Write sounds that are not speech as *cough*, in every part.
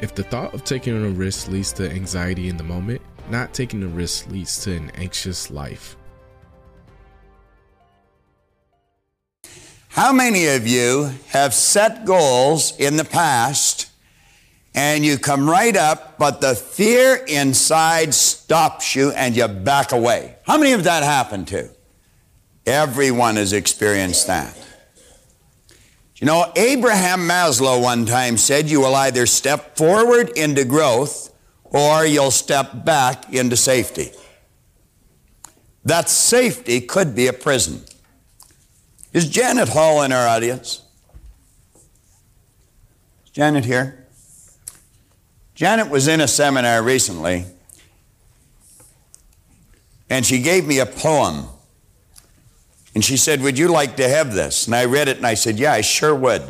If the thought of taking a risk leads to anxiety in the moment, not taking the risk leads to an anxious life. How many of you have set goals in the past and you come right up, but the fear inside stops you and you back away? How many of that happened to? Everyone has experienced that. You know, Abraham Maslow one time said you will either step forward into growth or you'll step back into safety. That safety could be a prison. Is Janet Hall in our audience? Is Janet here? Janet was in a seminar recently and she gave me a poem and she said, Would you like to have this? And I read it and I said, Yeah, I sure would.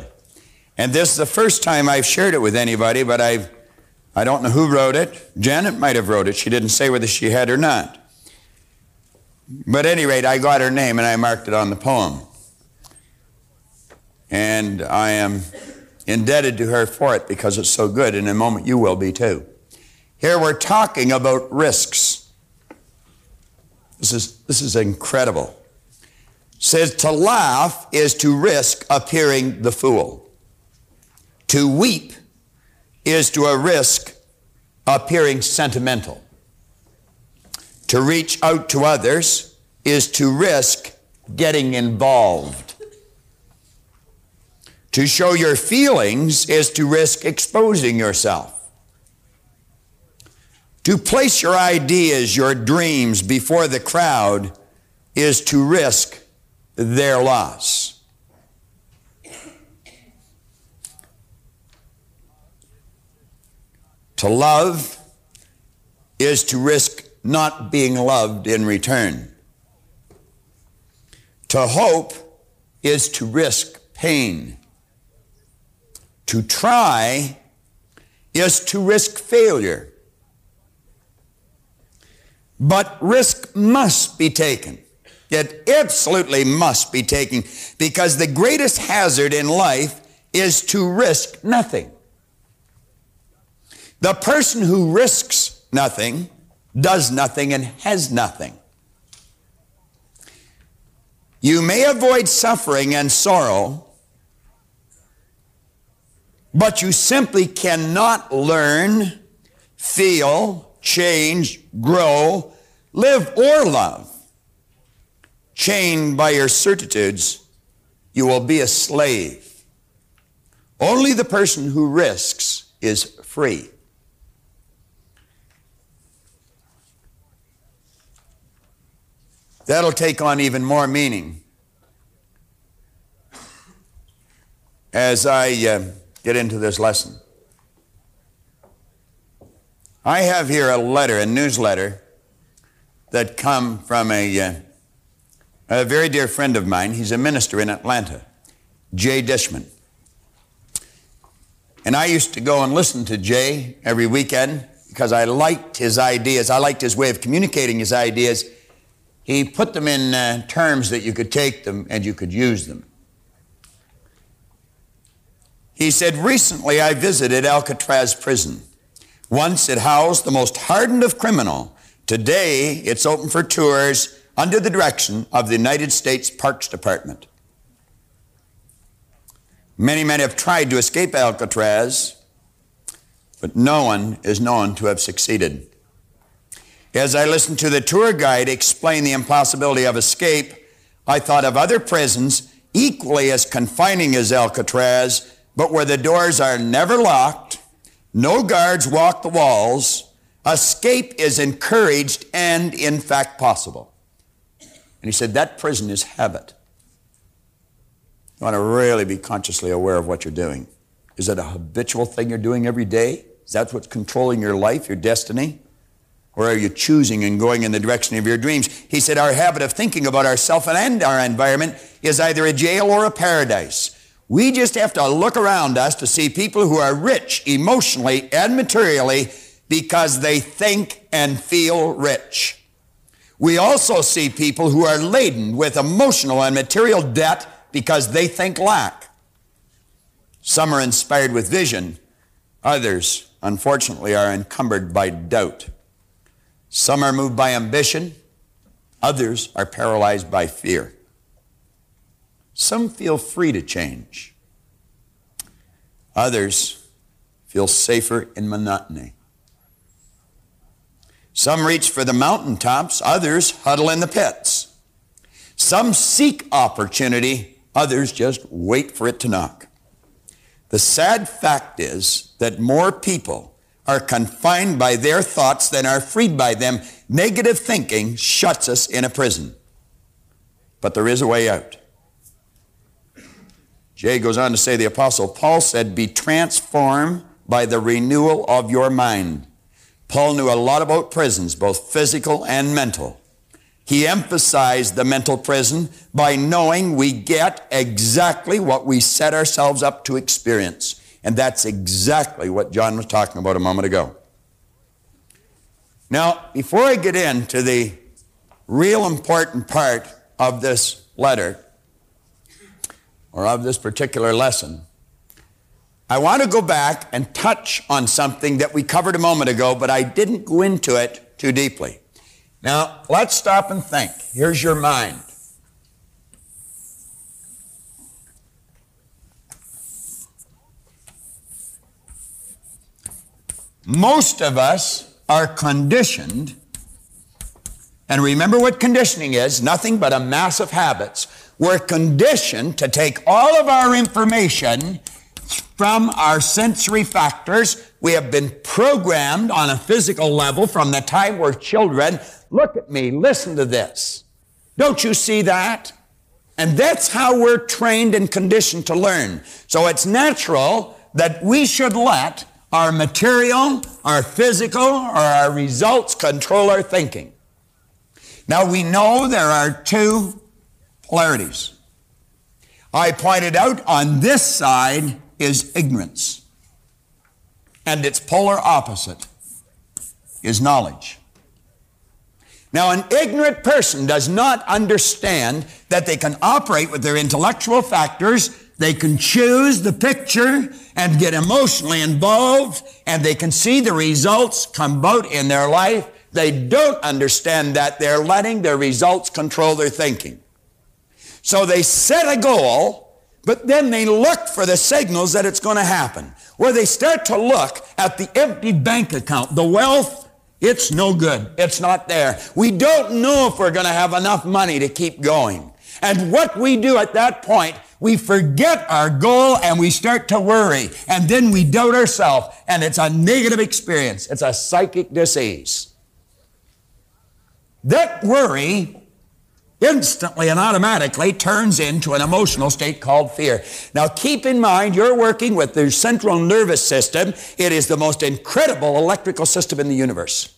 And this is the first time I've shared it with anybody, but I've, I don't know who wrote it. Janet might have wrote it. She didn't say whether she had or not. But at any rate, I got her name and I marked it on the poem. And I am indebted to her for it because it's so good. In a moment, you will be too. Here we're talking about risks. This is, this is incredible says to laugh is to risk appearing the fool. To weep is to a risk appearing sentimental. To reach out to others is to risk getting involved. To show your feelings is to risk exposing yourself. To place your ideas, your dreams before the crowd is to risk their loss. To love is to risk not being loved in return. To hope is to risk pain. To try is to risk failure. But risk must be taken. It absolutely must be taken because the greatest hazard in life is to risk nothing. The person who risks nothing does nothing and has nothing. You may avoid suffering and sorrow, but you simply cannot learn, feel, change, grow, live, or love chained by your certitudes, you will be a slave. Only the person who risks is free. That'll take on even more meaning as I uh, get into this lesson. I have here a letter, a newsletter that come from a uh, a very dear friend of mine, he's a minister in Atlanta, Jay Dishman. And I used to go and listen to Jay every weekend because I liked his ideas. I liked his way of communicating his ideas. He put them in uh, terms that you could take them and you could use them. He said, Recently I visited Alcatraz prison. Once it housed the most hardened of criminal. Today it's open for tours under the direction of the United States Parks Department. Many men have tried to escape Alcatraz, but no one is known to have succeeded. As I listened to the tour guide explain the impossibility of escape, I thought of other prisons equally as confining as Alcatraz, but where the doors are never locked, no guards walk the walls, escape is encouraged and, in fact, possible. And he said, that prison is habit. You want to really be consciously aware of what you're doing. Is it a habitual thing you're doing every day? Is that what's controlling your life, your destiny? Or are you choosing and going in the direction of your dreams? He said, Our habit of thinking about ourselves and our environment is either a jail or a paradise. We just have to look around us to see people who are rich emotionally and materially because they think and feel rich. We also see people who are laden with emotional and material debt because they think lack. Some are inspired with vision, others unfortunately, are encumbered by doubt. Some are moved by ambition, others are paralyzed by fear. Some feel free to change, others feel safer in monotony. Some reach for the mountaintops, others huddle in the pits. Some seek opportunity, others just wait for it to knock. The sad fact is that more people are confined by their thoughts than are freed by them. Negative thinking shuts us in a prison. But there is a way out. Jay goes on to say, the Apostle Paul said, Be transformed by the renewal of your mind. Paul knew a lot about prisons, both physical and mental. He emphasized the mental prison by knowing we get exactly what we set ourselves up to experience. And that's exactly what John was talking about a moment ago. Now, before I get into the real important part of this letter, or of this particular lesson, I want to go back and touch on something that we covered a moment ago, but I didn't go into it too deeply. Now, let's stop and think. Here's your mind. Most of us are conditioned, and remember what conditioning is nothing but a mass of habits. We're conditioned to take all of our information from our sensory factors. We have been programmed on a physical level from the time we're children. Look at me, listen to this. Don't you see that? And that's how we're trained and conditioned to learn. So it's natural that we should let our material, our physical, or our results control our thinking. Now we know there are two polarities. I pointed out on this side is ignorance, and its polar opposite is knowledge. Now, an ignorant person does not understand that they can operate with their intellectual factors, they can choose the picture and get emotionally involved, and they can see the results come about in their life. They don't understand that they're letting their results control their thinking. So they set a goal, but then they look for the signals that it's going to happen. Where they start to look at the empty bank account, the wealth, it's no good. It's not there. We don't know if we're going to have enough money to keep going. And what we do at that point, we forget our goal and we start to worry. And then we doubt ourselves. And it's a negative experience. It's a psychic disease. That worry instantly and automatically turns into an emotional state called fear. Now keep in mind, you're working with the central nervous system. It is the most incredible electrical system in the universe.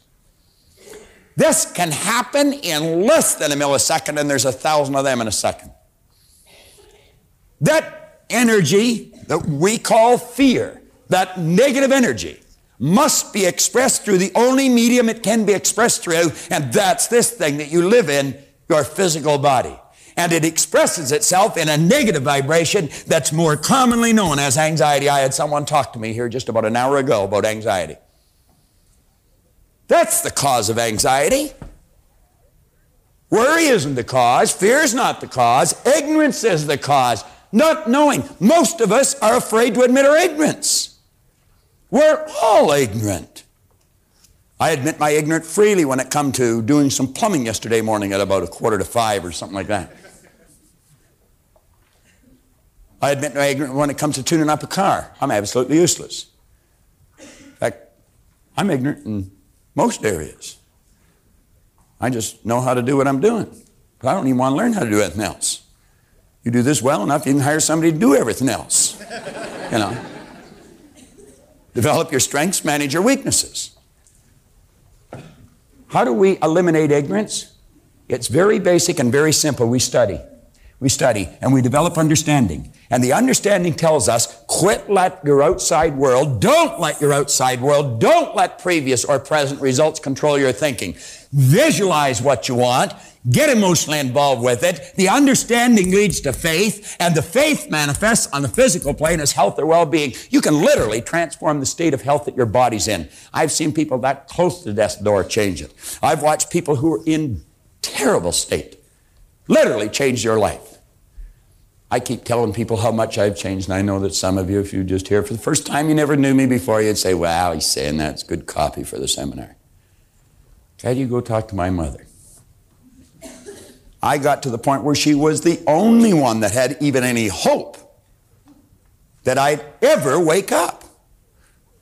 This can happen in less than a millisecond, and there's a thousand of them in a second. That energy that we call fear, that negative energy, must be expressed through the only medium it can be expressed through, and that's this thing that you live in, your physical body. And it expresses itself in a negative vibration that's more commonly known as anxiety. I had someone talk to me here just about an hour ago about anxiety. That's the cause of anxiety. Worry isn't the cause. Fear is not the cause. Ignorance is the cause. Not knowing. Most of us are afraid to admit our ignorance. We're all ignorant. I admit my ignorance freely when it come to doing some plumbing yesterday morning at about a quarter to five or something like that. I admit my ignorance when it comes to tuning up a car. I'm absolutely useless. In fact, I'm ignorant in most areas. I just know how to do what I'm doing. But I don't even want to learn how to do anything else. You do this well enough, you can hire somebody to do everything else. you know. Develop your strengths, manage your weaknesses. How do we eliminate ignorance? It's very basic and very simple. We study. We study and we develop understanding. And the understanding tells us quit let your outside world, don't let your outside world, don't let previous or present results control your thinking. Visualize what you want, Get emotionally involved with it. The understanding leads to faith, and the faith manifests on the physical plane as health or well-being. You can literally transform the state of health that your body's in. I've seen people that close to death's door change it. I've watched people who are in terrible state literally change their life. I keep telling people how much I've changed, and I know that some of you, if you just hear for the first time, you never knew me before, you'd say, Wow, he's saying that's good copy for the seminar. How do you go talk to my mother? I got to the point where she was the only one that had even any hope that I'd ever wake up.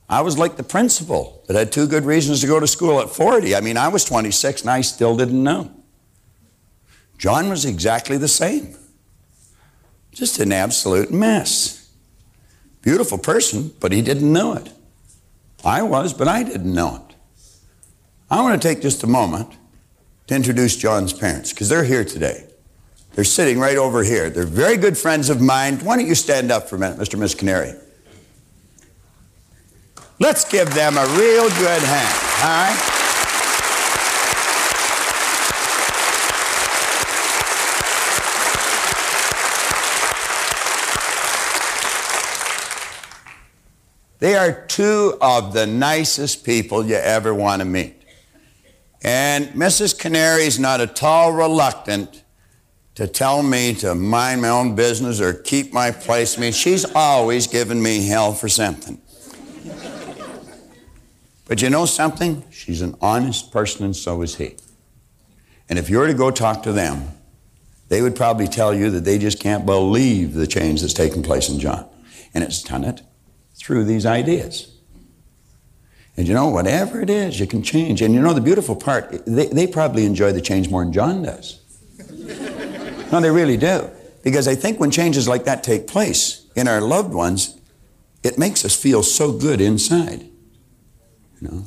I was like the principal that had two good reasons to go to school at 40. I mean, I was 26 and I still didn't know. John was exactly the same. Just an absolute mess. Beautiful person, but he didn't know it. I was, but I didn't know it. I want to take just a moment to introduce John's parents because they're here today. They're sitting right over here. They're very good friends of mine. Why don't you stand up for a minute, Mr. Miss Kanary? Let's give them a real good hand, all right? They are two of the nicest people you ever want to meet. And Mrs. Kanary is not at all reluctant to tell me to mind my own business or keep my place. I mean, she's always given me hell for something. but you know something? She's an honest person, and so is he. And if you were to go talk to them, they would probably tell you that they just can't believe the change that's taken place in John. And it's done it through these ideas. And you know, whatever it is, you can change. And you know, the beautiful part, they, they probably enjoy the change more than John does. no, they really do. Because I think when changes like that take place in our loved ones, it makes us feel so good inside. You know?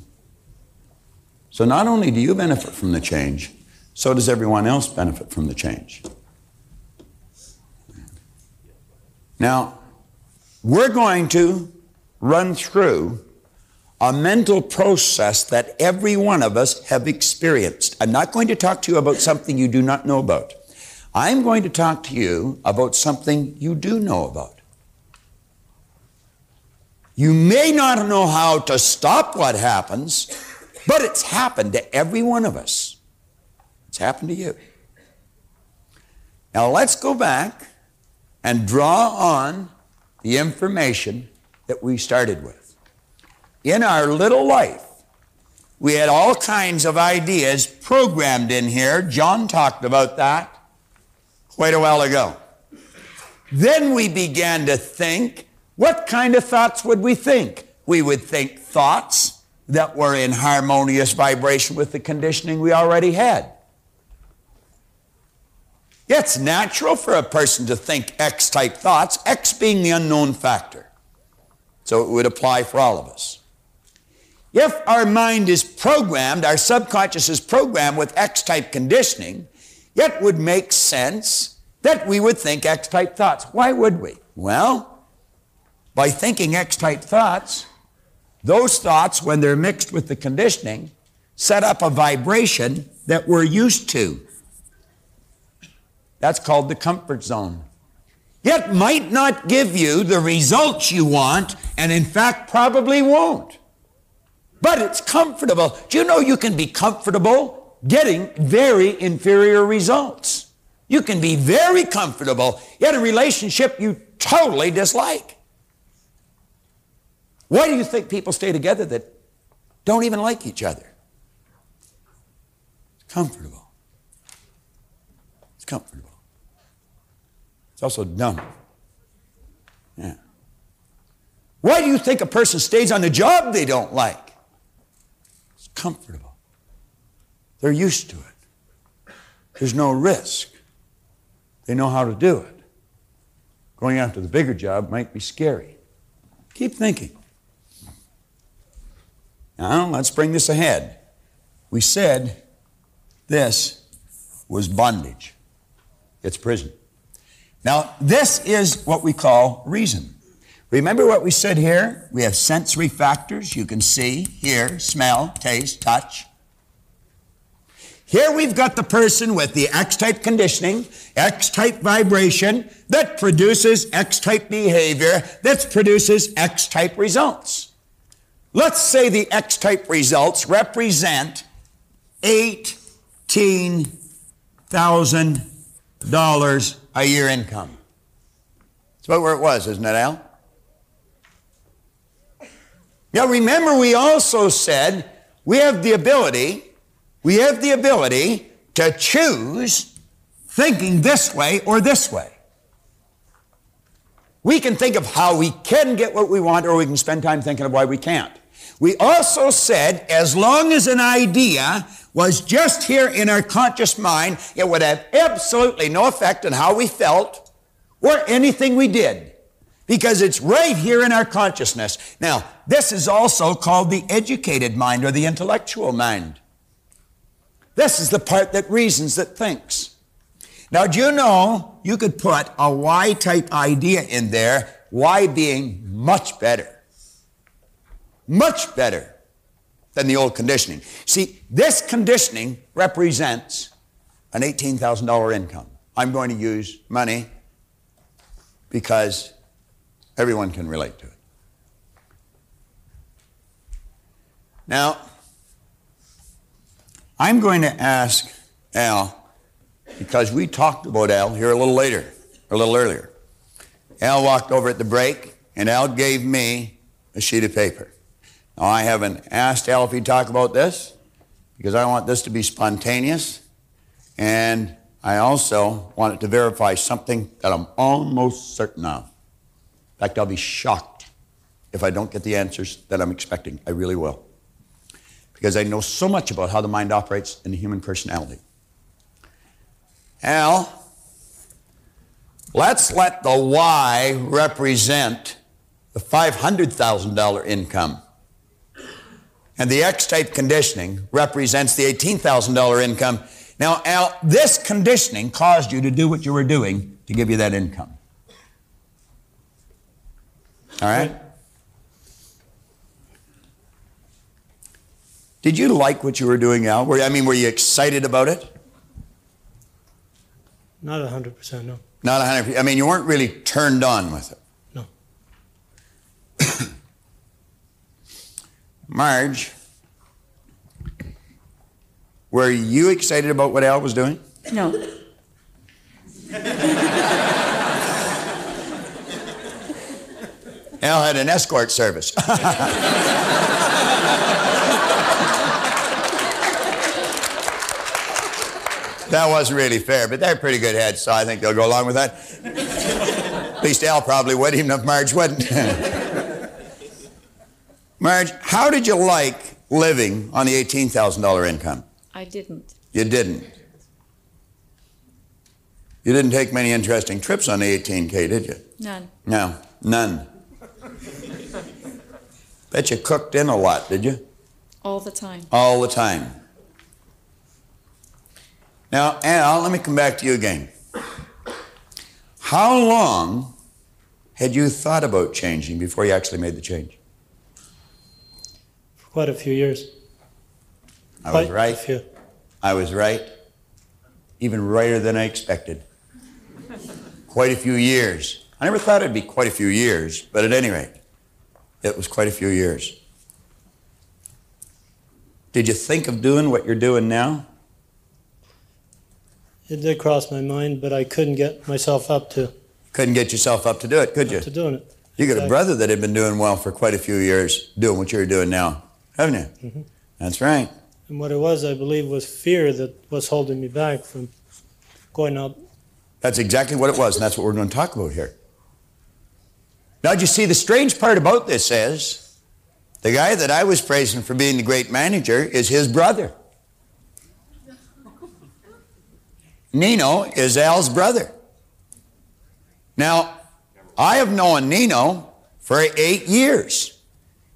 So not only do you benefit from the change, so does everyone else benefit from the change. Now, we're going to run through a mental process that every one of us have experienced. I'm not going to talk to you about something you do not know about. I'm going to talk to you about something you do know about. You may not know how to stop what happens, but it's happened to every one of us. It's happened to you. Now let's go back and draw on the information that we started with in our little life, we had all kinds of ideas programmed in here. John talked about that quite a while ago. Then we began to think what kind of thoughts would we think? We would think thoughts that were in harmonious vibration with the conditioning we already had. Yeah, it's natural for a person to think X type thoughts, X being the unknown factor. So it would apply for all of us. If our mind is programmed, our subconscious is programmed with X type conditioning, it would make sense that we would think X type thoughts. Why would we? Well, by thinking X type thoughts, those thoughts, when they're mixed with the conditioning, set up a vibration that we're used to. That's called the comfort zone. It might not give you the results you want, and in fact, probably won't but it's comfortable. Do you know you can be comfortable getting very inferior results? You can be very comfortable in a relationship you totally dislike. Why do you think people stay together that don't even like each other? It's comfortable. It's comfortable. It's also dumb. Yeah. Why do you think a person stays on the job they don't like? Comfortable. They're used to it. There's no risk. They know how to do it. Going after the bigger job might be scary. Keep thinking. Now, let's bring this ahead. We said this was bondage, it's prison. Now, this is what we call reason. Remember what we said here? We have sensory factors. You can see, hear, smell, taste, touch. Here we've got the person with the X type conditioning, X type vibration that produces X type behavior, that produces X type results. Let's say the X type results represent $18,000 a year income. That's about where it was, isn't it, Al? Now remember, we also said we have the ability, we have the ability to choose thinking this way or this way. We can think of how we can get what we want, or we can spend time thinking of why we can't. We also said as long as an idea was just here in our conscious mind, it would have absolutely no effect on how we felt or anything we did because it's right here in our consciousness. Now, this is also called the educated mind or the intellectual mind. This is the part that reasons, that thinks. Now, do you know you could put a Y type idea in there, Y being much better? Much better than the old conditioning. See, this conditioning represents an $18,000 income. I'm going to use money because everyone can relate to it. Now, I'm going to ask Al, because we talked about Al here a little later, a little earlier. Al walked over at the break, and Al gave me a sheet of paper. Now, I haven't asked Al if he'd talk about this, because I want this to be spontaneous, and I also want it to verify something that I'm almost certain of. In fact, I'll be shocked if I don't get the answers that I'm expecting. I really will because I know so much about how the mind operates in the human personality. Al, let's let the Y represent the $500,000 income. And the X type conditioning represents the $18,000 income. Now, Al, this conditioning caused you to do what you were doing to give you that income. All right? Did you like what you were doing, Al? Were, I mean, were you excited about it? Not 100%, no. Not 100. I mean, you weren't really turned on with it. No. *coughs* Marge, were you excited about what Al was doing? No. Al had an escort service. *laughs* that wasn't really fair, but they're pretty good heads, so I think they'll go along with that. At least Al probably would, even if Marge wouldn't. *laughs* Marge, how did you like living on the $18,000 income? I didn't. You didn't. You didn't take many interesting trips on the 18K, did you? None. No, none. Bet you cooked in a lot, did you? All the time. All the time. Now, Al, let me come back to you again. How long had you thought about changing before you actually made the change? For quite a few years. I Quite was right. A few. I was right. Even righter than I expected. *laughs* Quite a few years. I never thought it'd be quite a few years, but at any rate, it was quite a few years. Did you think of doing what you're doing now? It did cross my mind, but I couldn't get myself up to, Couldn't get yourself up to do it, could you? to doing it. You got a brother that had been doing well for quite a few years, doing what you're doing now, haven't you? Mhm. That's right. And what it was, I believe, was fear that was holding me back from going out. That's exactly what it was, and that's what we're going to talk about here. Now, you see, the strange part about this is the guy that I was praising for being the great manager is his brother. Nino is Al's brother. Now, I have known Nino for eight years.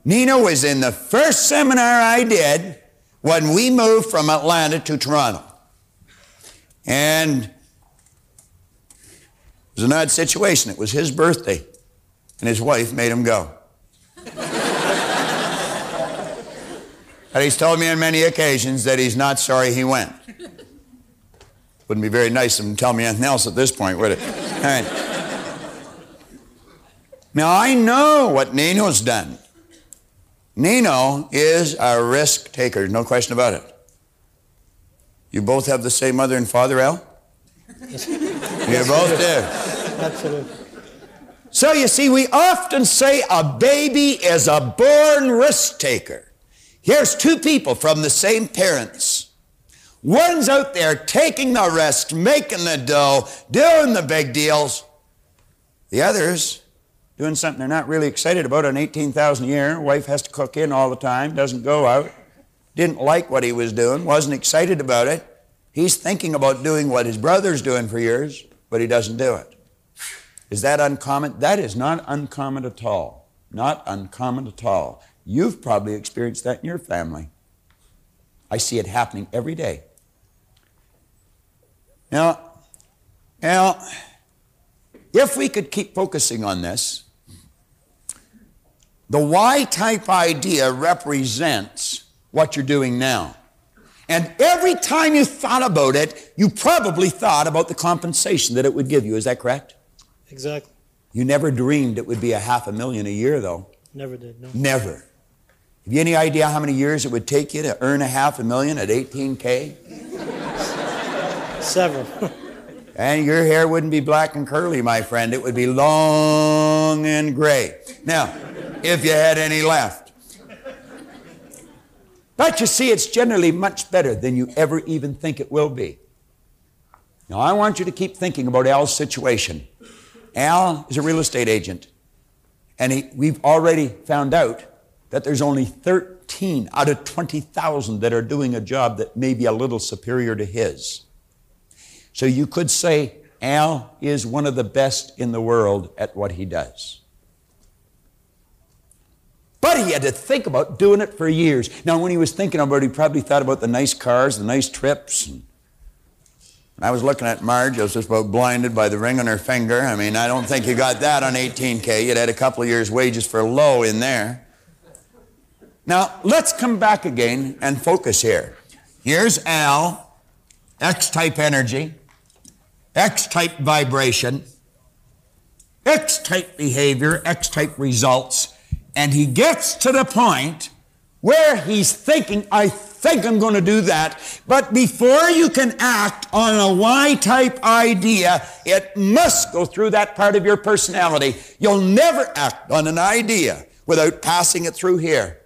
Nino was in the first seminar I did when we moved from Atlanta to Toronto. And it was an odd situation. It was his birthday, and his wife made him go. and he's told me on many occasions that he's not sorry he went. Wouldn't be very nice of him to tell me anything else at this point, would it? All right. Now, I know what Nino's done. Nino is a risk taker, no question about it. You both have the same mother and father, Al? You're both do. Absolutely. So you see, we often say a baby is a born risk taker. Here's two people from the same parents. One's out there taking the risk, making the dough, doing the big deals. The other's doing something they're not really excited about on 18,000 a year. Wife has to cook in all the time, doesn't go out. Didn't like what he was doing, wasn't excited about it. He's thinking about doing what his brother's doing for years, but he doesn't do it. Is that uncommon? That is not uncommon at all. Not uncommon at all. You've probably experienced that in your family. I see it happening every day. Now, now, if we could keep focusing on this, the Y type idea represents what you're doing now. And every time you thought about it, you probably thought about the compensation that it would give you. Is that correct? Exactly. You never dreamed it would be a half a million a year, though. Never did, no. Never. Have you any idea how many years it would take you to earn a half a million at 18K? *laughs* Several. *laughs* And your hair wouldn't be black and curly, my friend. It would be long and gray. Now, if you had any left. But you see, it's generally much better than you ever even think it will be. Now, I want you to keep thinking about Al's situation. Al is a real estate agent, and he, we've already found out that there's only 13 out of 20,000 that are doing a job that may be a little superior to his. So you could say Al is one of the best in the world at what he does. But he had to think about doing it for years. Now, when he was thinking about it, he probably thought about the nice cars, the nice trips. And I was looking at Marge, I was just about blinded by the ring on her finger. I mean, I don't think you got that on 18K. You'd had a couple of years' wages for low in there. Now, let's come back again and focus here. Here's Al, X type energy, X type vibration, X type behavior, X type results and he gets to the point where he's thinking, I think I'm going to do that. But before you can act on a Y type idea, it must go through that part of your personality. You'll never act on an idea without passing it through here.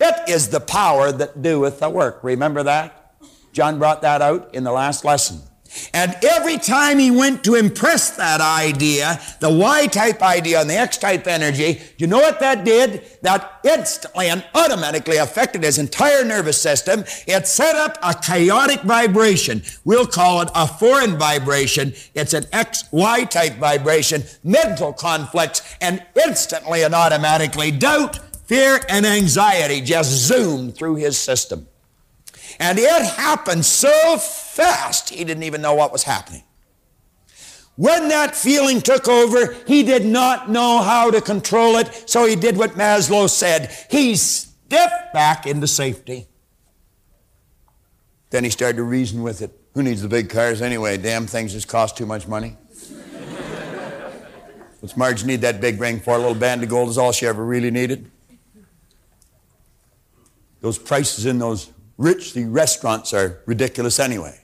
It is the power that doeth the work. Remember that? John brought that out in the last lesson. And every time he went to impress that idea, the Y type idea and the X type energy, you know what that did? That instantly and automatically affected his entire nervous system. It set up a chaotic vibration. We'll call it a foreign vibration. It's an X Y type vibration, mental conflicts, and instantly and automatically doubt, fear, and anxiety just zoomed through his system. And it happened so fast, he didn't even know what was happening. When that feeling took over, he did not know how to control it, so he did what Maslow said. He stepped back into safety. Then he started to reason with it. Who needs the big cars anyway? Damn things just cost too much money. *laughs* What's Marge need that big ring for? A little band of gold is all she ever really needed. Those prices in those rich the restaurants are ridiculous anyway.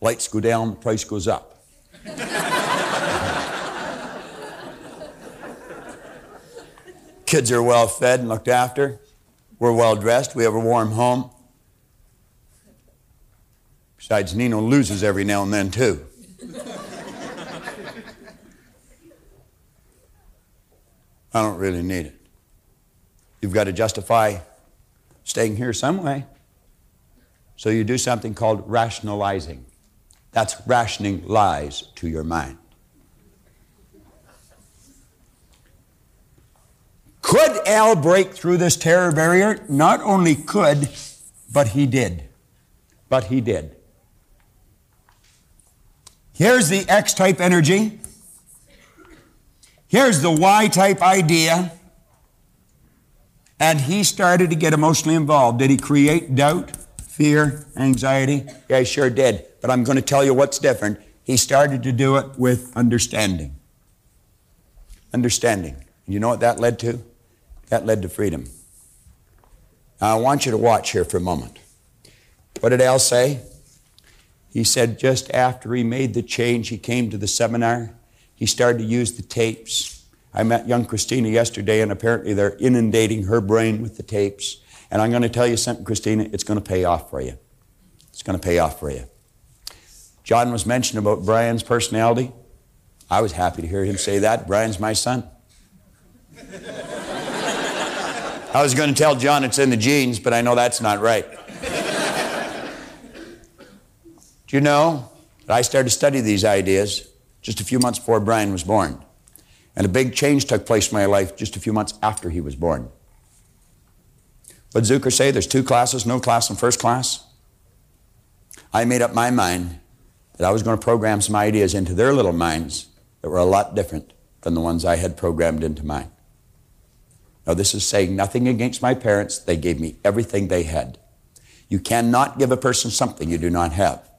Lights go down, the price goes up. *laughs* Kids are well fed and looked after. We're well dressed. We have a warm home. Besides, Nino loses every now and then, too. *laughs* I don't really need it. You've got to justify staying here some way. So you do something called rationalizing. That's rationing lies to your mind. Could Al break through this terror barrier? Not only could, but he did. But he did. Here's the X type energy. Here's the Y type idea. And he started to get emotionally involved. Did he create doubt? Fear, anxiety? Yeah, he sure did. But I'm going to tell you what's different. He started to do it with understanding. Understanding. You know what that led to? That led to freedom. Now, I want you to watch here for a moment. What did Al say? He said just after he made the change, he came to the seminar, he started to use the tapes. I met young Christina yesterday, and apparently they're inundating her brain with the tapes. And I'm going to tell you something, Christina, it's going to pay off for you. It's going to pay off for you. John was mentioning about Brian's personality. I was happy to hear him say that. Brian's my son. I was going to tell John it's in the genes, but I know that's not right. Do you know that I started to study these ideas just a few months before Brian was born? And a big change took place in my life just a few months after he was born. What Zucker say? There's two classes, no class and first class. I made up my mind that I was going to program some ideas into their little minds that were a lot different than the ones I had programmed into mine. Now, this is saying nothing against my parents. They gave me everything they had. You cannot give a person something you do not have.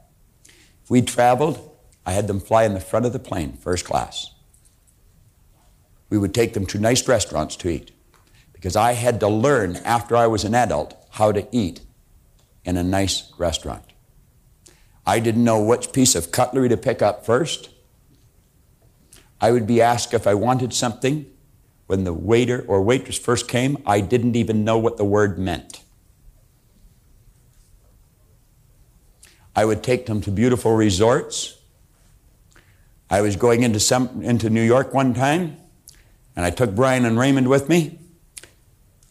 If we traveled, I had them fly in the front of the plane, first class. We would take them to nice restaurants to eat because I had to learn after I was an adult how to eat in a nice restaurant. I didn't know which piece of cutlery to pick up first. I would be asked if I wanted something. When the waiter or waitress first came, I didn't even know what the word meant. I would take them to beautiful resorts. I was going into, some, into New York one time, and I took Brian and Raymond with me.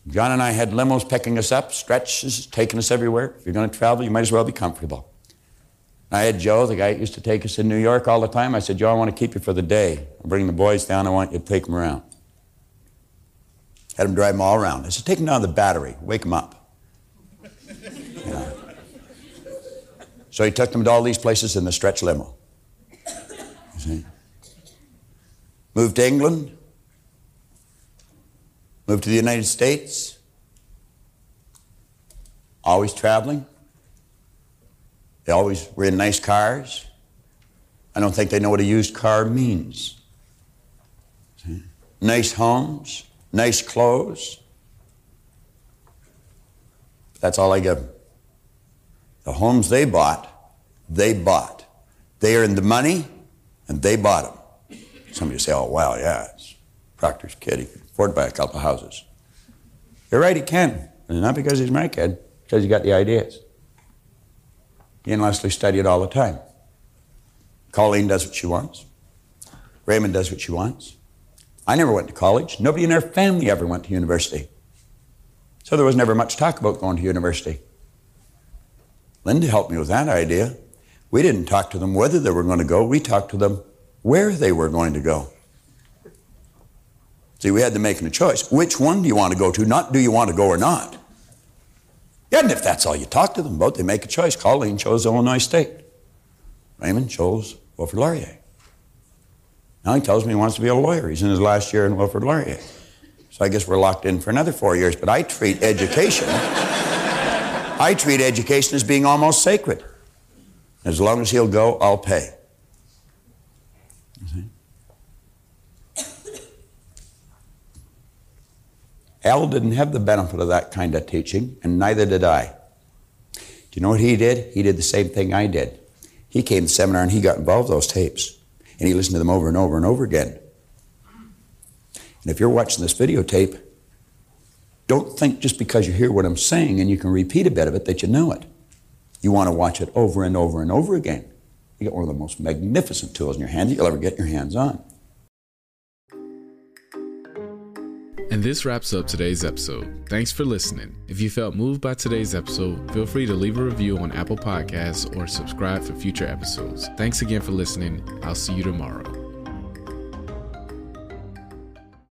John and I had limos picking us up, stretches, taking us everywhere. If you're going to travel, you might as well be comfortable. I had Joe, the guy that used to take us in New York all the time. I said, Joe, I want to keep you for the day. I'll bring the boys down. I want you to take them around. Had them drive them all around. I said, take them down to the battery. Wake them up. *laughs* So he took them to all these places in the stretch limo. You see? Moved to England. Moved to the United States. Always traveling. They always were in nice cars. I don't think they know what a used car means. See? Nice homes, nice clothes. That's all I give them. The homes they bought, they bought. They earned the money, and they bought them. Somebody say, oh, wow, yeah, it's Proctor's kid. Afford to buy a couple houses. You're right, he can. And not because he's my kid, because he got the ideas. He and Leslie study it all the time. Colleen does what she wants. Raymond does what she wants. I never went to college. Nobody in our family ever went to university. So there was never much talk about going to university. Linda helped me with that idea. We didn't talk to them whether they were going to go, we talked to them where they were going to go. See, we had to make a choice. Which one do you want to go to? Not do you want to go or not. And if that's all you talk to them about, they make a choice. Colleen chose Illinois State. Raymond chose Wilfrid Laurier. Now he tells me he wants to be a lawyer. He's in his last year in Wilfrid Laurier. So I guess we're locked in for another four years. But I treat education, *laughs* I treat education as being almost sacred. As long as he'll go, I'll pay. Al didn't have the benefit of that kind of teaching, and neither did I. Do you know what he did? He did the same thing I did. He came to the seminar and he got involved with those tapes, and he listened to them over and over and over again. And if you're watching this videotape, don't think just because you hear what I'm saying and you can repeat a bit of it that you know it. You want to watch it over and over and over again. You get one of the most magnificent tools in your hand that you'll ever get your hands on. And this wraps up today's episode. Thanks for listening. If you felt moved by today's episode, feel free to leave a review on Apple Podcasts or subscribe for future episodes. Thanks again for listening. I'll see you tomorrow.